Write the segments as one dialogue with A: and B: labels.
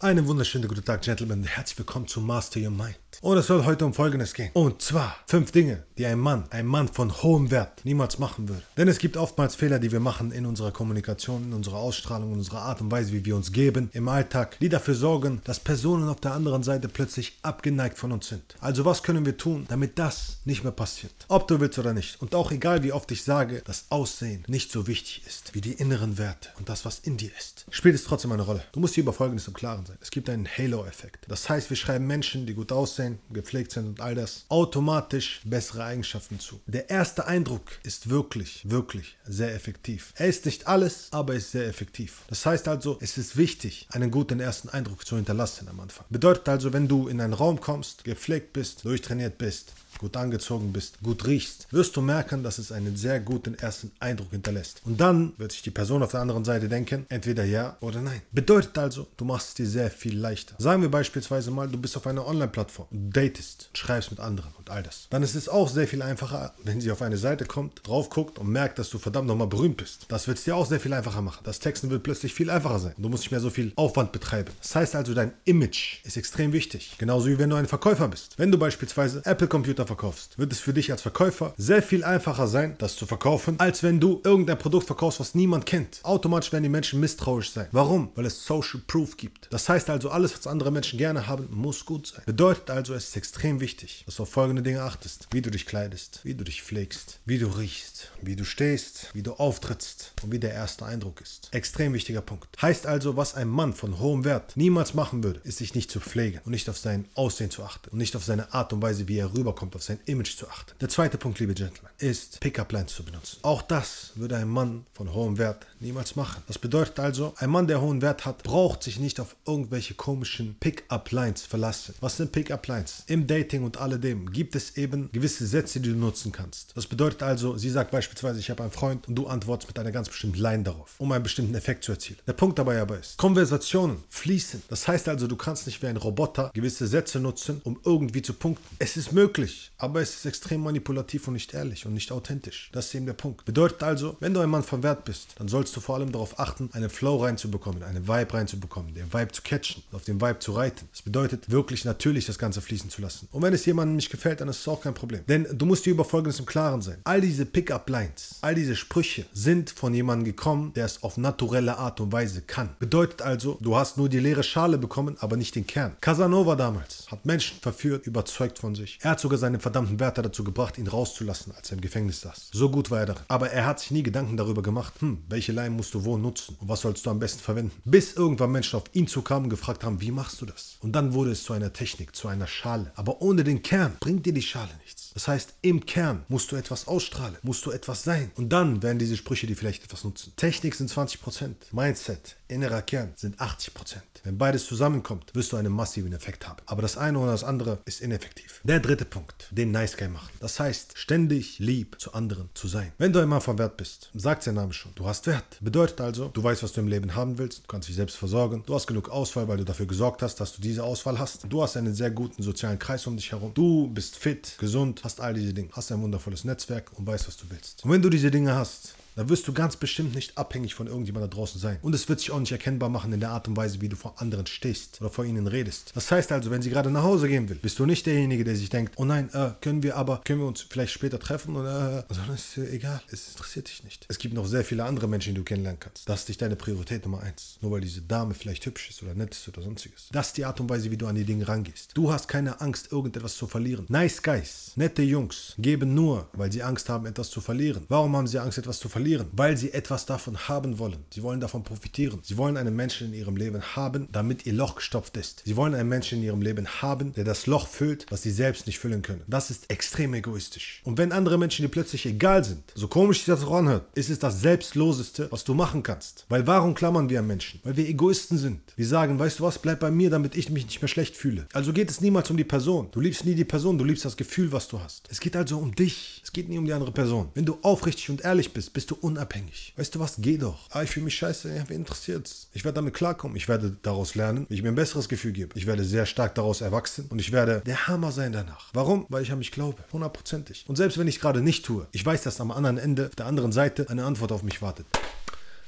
A: Einen wunderschönen guten Tag, Gentlemen, herzlich willkommen zu Master Your Mind. Und es soll heute um Folgendes gehen. Und zwar fünf Dinge, die ein Mann, ein Mann von hohem Wert niemals machen würde. Denn es gibt oftmals Fehler, die wir machen in unserer Kommunikation, in unserer Ausstrahlung, in unserer Art und Weise, wie wir uns geben im Alltag, die dafür sorgen, dass Personen auf der anderen Seite plötzlich abgeneigt von uns sind. Also was können wir tun, damit das nicht mehr passiert? Ob du willst oder nicht. Und auch egal, wie oft ich sage, dass Aussehen nicht so wichtig ist wie die inneren Werte und das, was in dir ist, spielt es trotzdem eine Rolle. Du musst dir über Folgendes im Klaren sein. Es gibt einen Halo-Effekt. Das heißt, wir schreiben Menschen, die gut aussehen, gepflegt sind und all das, automatisch bessere Eigenschaften zu. Der erste Eindruck ist wirklich, wirklich sehr effektiv. Er ist nicht alles, aber ist sehr effektiv. Das heißt also, es ist wichtig, einen guten ersten Eindruck zu hinterlassen am Anfang. Bedeutet also, wenn du in einen Raum kommst, gepflegt bist, durchtrainiert bist, gut angezogen bist, gut riechst, wirst du merken, dass es einen sehr guten ersten Eindruck hinterlässt. Und dann wird sich die Person auf der anderen Seite denken, entweder ja oder nein. Bedeutet also, du machst es dir sehr viel leichter. Sagen wir beispielsweise mal, du bist auf einer Online-Plattform, datest, schreibst mit anderen und all das. Dann ist es auch sehr viel einfacher, wenn sie auf eine Seite kommt, drauf guckt und merkt, dass du verdammt nochmal berühmt bist. Das wird es dir auch sehr viel einfacher machen. Das Texten wird plötzlich viel einfacher sein. Du musst nicht mehr so viel Aufwand betreiben. Das heißt also, dein Image ist extrem wichtig. Genauso wie wenn du ein Verkäufer bist. Wenn du beispielsweise Apple-Computer verkaufst, wird es für dich als Verkäufer sehr viel einfacher sein, das zu verkaufen, als wenn du irgendein Produkt verkaufst, was niemand kennt. Automatisch werden die Menschen misstrauisch sein. Warum? Weil es Social Proof gibt. Das heißt also, alles, was andere Menschen gerne haben, muss gut sein. Bedeutet also, es ist extrem wichtig, dass du auf folgende Dinge achtest. Wie du dich kleidest, wie du dich pflegst, wie du riechst, wie du stehst, wie du auftrittst und wie der erste Eindruck ist. Extrem wichtiger Punkt. Heißt also, was ein Mann von hohem Wert niemals machen würde, ist sich nicht zu pflegen und nicht auf sein Aussehen zu achten und nicht auf seine Art und Weise, wie er rüberkommt, auf sein Image zu achten. Der zweite Punkt, liebe Gentlemen, ist Pickup-Lines zu benutzen. Auch das würde ein Mann von hohem Wert niemals machen. Das bedeutet also, ein Mann, der hohen Wert hat, braucht sich nicht auf irgendwelche komischen Pick-up-Lines verlassen. Was sind Pick-up-Lines? Im Dating und alledem gibt es eben gewisse Sätze, die du nutzen kannst. Das bedeutet also, sie sagt beispielsweise, ich habe einen Freund und du antwortest mit einer ganz bestimmten Line darauf, um einen bestimmten Effekt zu erzielen. Der Punkt dabei aber ist, Konversationen fließen. Das heißt also, du kannst nicht wie ein Roboter gewisse Sätze nutzen, um irgendwie zu punkten. Es ist möglich, aber es ist extrem manipulativ und nicht ehrlich und nicht authentisch. Das ist eben der Punkt. Bedeutet also, wenn du ein Mann von Wert bist, dann sollst du vor allem darauf achten, einen Flow reinzubekommen, einen Vibe reinzubekommen, den Vibe zu catchen, auf den Vibe zu reiten. Das bedeutet wirklich natürlich das Ganze fließen zu lassen. Und wenn es jemandem nicht gefällt, dann ist es auch kein Problem. Denn du musst dir über Folgendes im Klaren sein. All diese Pickup-Lines, all diese Sprüche sind von jemandem gekommen, der es auf naturelle Art und Weise kann. Bedeutet also, du hast nur die leere Schale bekommen, aber nicht den Kern. Casanova damals hat Menschen verführt, überzeugt von sich. Er hat sogar seine verdammten Werte dazu gebracht, ihn rauszulassen, als er im Gefängnis saß. So gut war er darin. Aber er hat sich nie Gedanken darüber gemacht, hm, welche Line musst du wo nutzen und was sollst du am besten verwenden. Bis irgendwann Menschen auf ihn zukamen und gefragt haben, wie machst du das? Und dann wurde es zu einer Technik, zu einer Schale. Aber ohne den Kern bringt dir die Schale nichts. Das heißt, im Kern musst du etwas ausstrahlen, musst du etwas sein. Und dann werden diese Sprüche dir vielleicht etwas nutzen. Technik sind 20%, Mindset, innerer Kern sind 80%. Wenn beides zusammenkommt, wirst du einen massiven Effekt haben. Aber das eine oder das andere ist ineffektiv. Der dritte Punkt, den Nice Guy machen. Das heißt, ständig lieb zu anderen zu sein. Wenn du Mann von Wert bist, sagt sein Name schon, du hast Wert. Bedeutet also, du weißt, was du im Leben haben willst, du kannst dich selbst versorgen, du hast genug Auswahl, weil du dafür gesorgt hast, dass du diese Auswahl hast. Du hast einen sehr guten sozialen Kreis um dich herum. Du bist fit, gesund, hast all diese Dinge, hast ein wundervolles Netzwerk und weißt, was du willst. Und wenn du diese Dinge hast, dann wirst du ganz bestimmt nicht abhängig von irgendjemand da draußen sein. Und es wird sich auch nicht erkennbar machen in der Art und Weise, wie du vor anderen stehst oder vor ihnen redest. Das heißt also, wenn sie gerade nach Hause gehen will, bist du nicht derjenige, der sich denkt, oh nein, äh, können wir aber, können wir uns vielleicht später treffen oder, äh, sondern es ist äh, egal, es interessiert dich nicht. Es gibt noch sehr viele andere Menschen, die du kennenlernen kannst. Das ist nicht deine Priorität Nummer eins. Nur weil diese Dame vielleicht hübsch ist oder nett ist oder sonstiges. Das ist die Art und Weise, wie du an die Dinge rangehst. Du hast keine Angst, irgendetwas zu verlieren. Nice Guys, nette Jungs, geben nur, weil sie Angst haben, etwas zu verlieren. Warum haben sie Angst, etwas zu verlieren? Weil sie etwas davon haben wollen. Sie wollen davon profitieren. Sie wollen einen Menschen in ihrem Leben haben, damit ihr Loch gestopft ist. Sie wollen einen Menschen in ihrem Leben haben, der das Loch füllt, was sie selbst nicht füllen können. Das ist extrem egoistisch. Und wenn andere Menschen dir plötzlich egal sind, so komisch sich das auch anhört, ist es das Selbstloseste, was du machen kannst. Weil warum klammern wir an Menschen? Weil wir Egoisten sind. Wir sagen, weißt du was, bleib bei mir, damit ich mich nicht mehr schlecht fühle. Also geht es niemals um die Person. Du liebst nie die Person, du liebst das Gefühl, was du hast. Es geht also um dich. Es geht nie um die andere Person. Wenn du aufrichtig und ehrlich bist, bist du unabhängig. Weißt du was? Geh doch. Ah, ich fühle mich scheiße. Ja, wer interessiert's? Ich werde damit klarkommen. Ich werde daraus lernen, wie ich mir ein besseres Gefühl gebe. Ich werde sehr stark daraus erwachsen und ich werde der Hammer sein danach. Warum? Weil ich an mich glaube. Hundertprozentig. Und selbst wenn ich gerade nicht tue, ich weiß, dass am anderen Ende, auf der anderen Seite, eine Antwort auf mich wartet.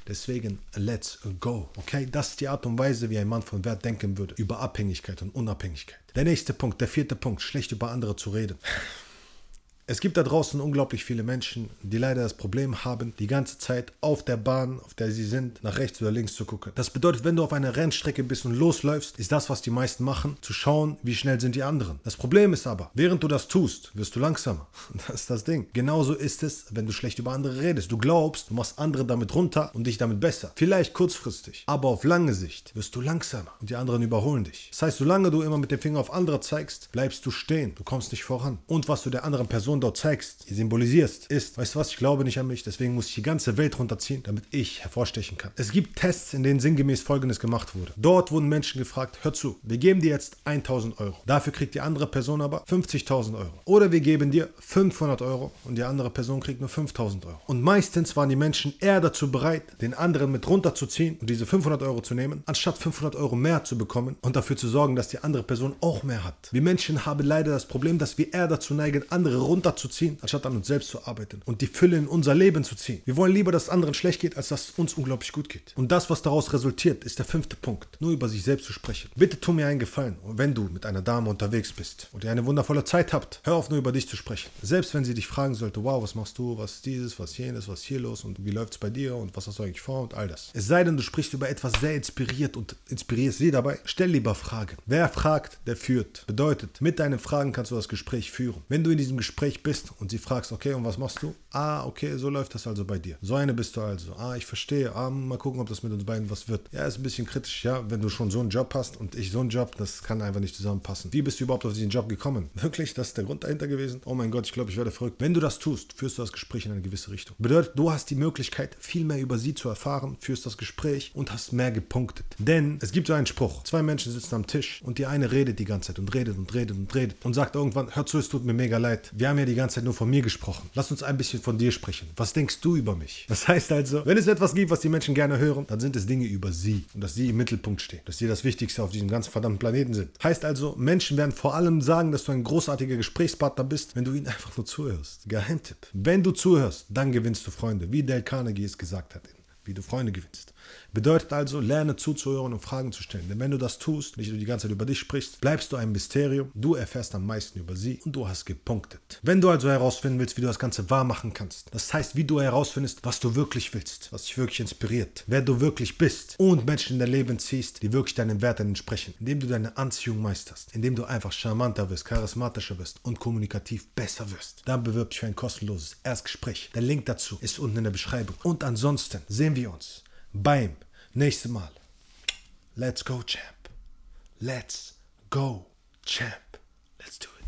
A: Deswegen, let's go. Okay, das ist die Art und Weise, wie ein Mann von Wert denken würde über Abhängigkeit und Unabhängigkeit. Der nächste Punkt, der vierte Punkt, schlecht über andere zu reden. Es gibt da draußen unglaublich viele Menschen, die leider das Problem haben, die ganze Zeit auf der Bahn, auf der sie sind, nach rechts oder links zu gucken. Das bedeutet, wenn du auf einer Rennstrecke bist und losläufst, ist das, was die meisten machen, zu schauen, wie schnell sind die anderen. Das Problem ist aber, während du das tust, wirst du langsamer. Das ist das Ding. Genauso ist es, wenn du schlecht über andere redest. Du glaubst, du machst andere damit runter und dich damit besser. Vielleicht kurzfristig, aber auf lange Sicht wirst du langsamer und die anderen überholen dich. Das heißt, solange du immer mit dem Finger auf andere zeigst, bleibst du stehen. Du kommst nicht voran. Und was du der anderen Person dort zeigst, symbolisierst, ist, weißt du was, ich glaube nicht an mich, deswegen muss ich die ganze Welt runterziehen, damit ich hervorstechen kann. Es gibt Tests, in denen sinngemäß Folgendes gemacht wurde. Dort wurden Menschen gefragt, hör zu, wir geben dir jetzt 1000 Euro. Dafür kriegt die andere Person aber 50.000 Euro. Oder wir geben dir 500 Euro und die andere Person kriegt nur 5000 Euro. Und meistens waren die Menschen eher dazu bereit, den anderen mit runterzuziehen und diese 500 Euro zu nehmen, anstatt 500 Euro mehr zu bekommen und dafür zu sorgen, dass die andere Person auch mehr hat. Wir Menschen haben leider das Problem, dass wir eher dazu neigen, andere runterzuziehen, anstatt an uns selbst zu arbeiten und die Fülle in unser Leben zu ziehen. Wir wollen lieber, dass es anderen schlecht geht, als dass es uns unglaublich gut geht. Und das, was daraus resultiert, ist der fünfte Punkt. Nur über sich selbst zu sprechen. Bitte tu mir einen Gefallen, wenn du mit einer Dame unterwegs bist und ihr eine wundervolle Zeit habt, hör auf nur über dich zu sprechen. Selbst wenn sie dich fragen sollte, wow, was machst du, was ist dieses, was jenes, was hier los und wie läuft es bei dir und was hast du eigentlich vor und all das. Es sei denn, du sprichst über etwas sehr inspiriert und inspirierst sie dabei, stell lieber Fragen. Wer fragt, der führt. Bedeutet, mit deinen Fragen kannst du das Gespräch führen. Wenn du in diesem Gespräch bist und sie fragst, okay, und was machst du? Ah, okay, so läuft das also bei dir. So eine bist du also. Ah, ich verstehe. Ah, mal gucken, ob das mit uns beiden was wird. Ja, ist ein bisschen kritisch, ja, wenn du schon so einen Job hast und ich so einen Job, das kann einfach nicht zusammenpassen. Wie bist du überhaupt auf diesen Job gekommen? Wirklich, das ist der Grund dahinter gewesen? Oh mein Gott, ich glaube, ich werde verrückt. Wenn du das tust, führst du das Gespräch in eine gewisse Richtung. Bedeutet, du hast die Möglichkeit, viel mehr über sie zu erfahren, führst das Gespräch und hast mehr gepunktet. Denn es gibt so einen Spruch. Zwei Menschen sitzen am Tisch und die eine redet die ganze Zeit und redet und redet und redet und sagt irgendwann, hör zu, es tut mir mega leid. Wir haben ja die ganze Zeit nur von mir gesprochen. Lass uns ein bisschen von dir sprechen. Was denkst du über mich? Das heißt also, wenn es etwas gibt, was die Menschen gerne hören, dann sind es Dinge über sie und dass sie im Mittelpunkt stehen, dass sie das Wichtigste auf diesem ganzen verdammten Planeten sind. Heißt also, Menschen werden vor allem sagen, dass du ein großartiger Gesprächspartner bist, wenn du ihnen einfach nur zuhörst. Geheimtipp. Wenn du zuhörst, dann gewinnst du Freunde, wie Dale Carnegie es gesagt hat, wie du Freunde gewinnst. Bedeutet also, lerne zuzuhören und Fragen zu stellen. Denn wenn du das tust, nicht du die ganze Zeit über dich sprichst, bleibst du ein Mysterium, du erfährst am meisten über sie und du hast gepunktet. Wenn du also herausfinden willst, wie du das Ganze wahr machen kannst, das heißt, wie du herausfindest, was du wirklich willst, was dich wirklich inspiriert, wer du wirklich bist und Menschen in dein Leben ziehst, die wirklich deinen Werten entsprechen, indem du deine Anziehung meisterst, indem du einfach charmanter wirst, charismatischer wirst und kommunikativ besser wirst, dann bewirb dich für ein kostenloses Erstgespräch. Der Link dazu ist unten in der Beschreibung. Und ansonsten sehen wir uns beim nächsten Mal. Let's go, Champ. Let's go, Champ. Let's do it.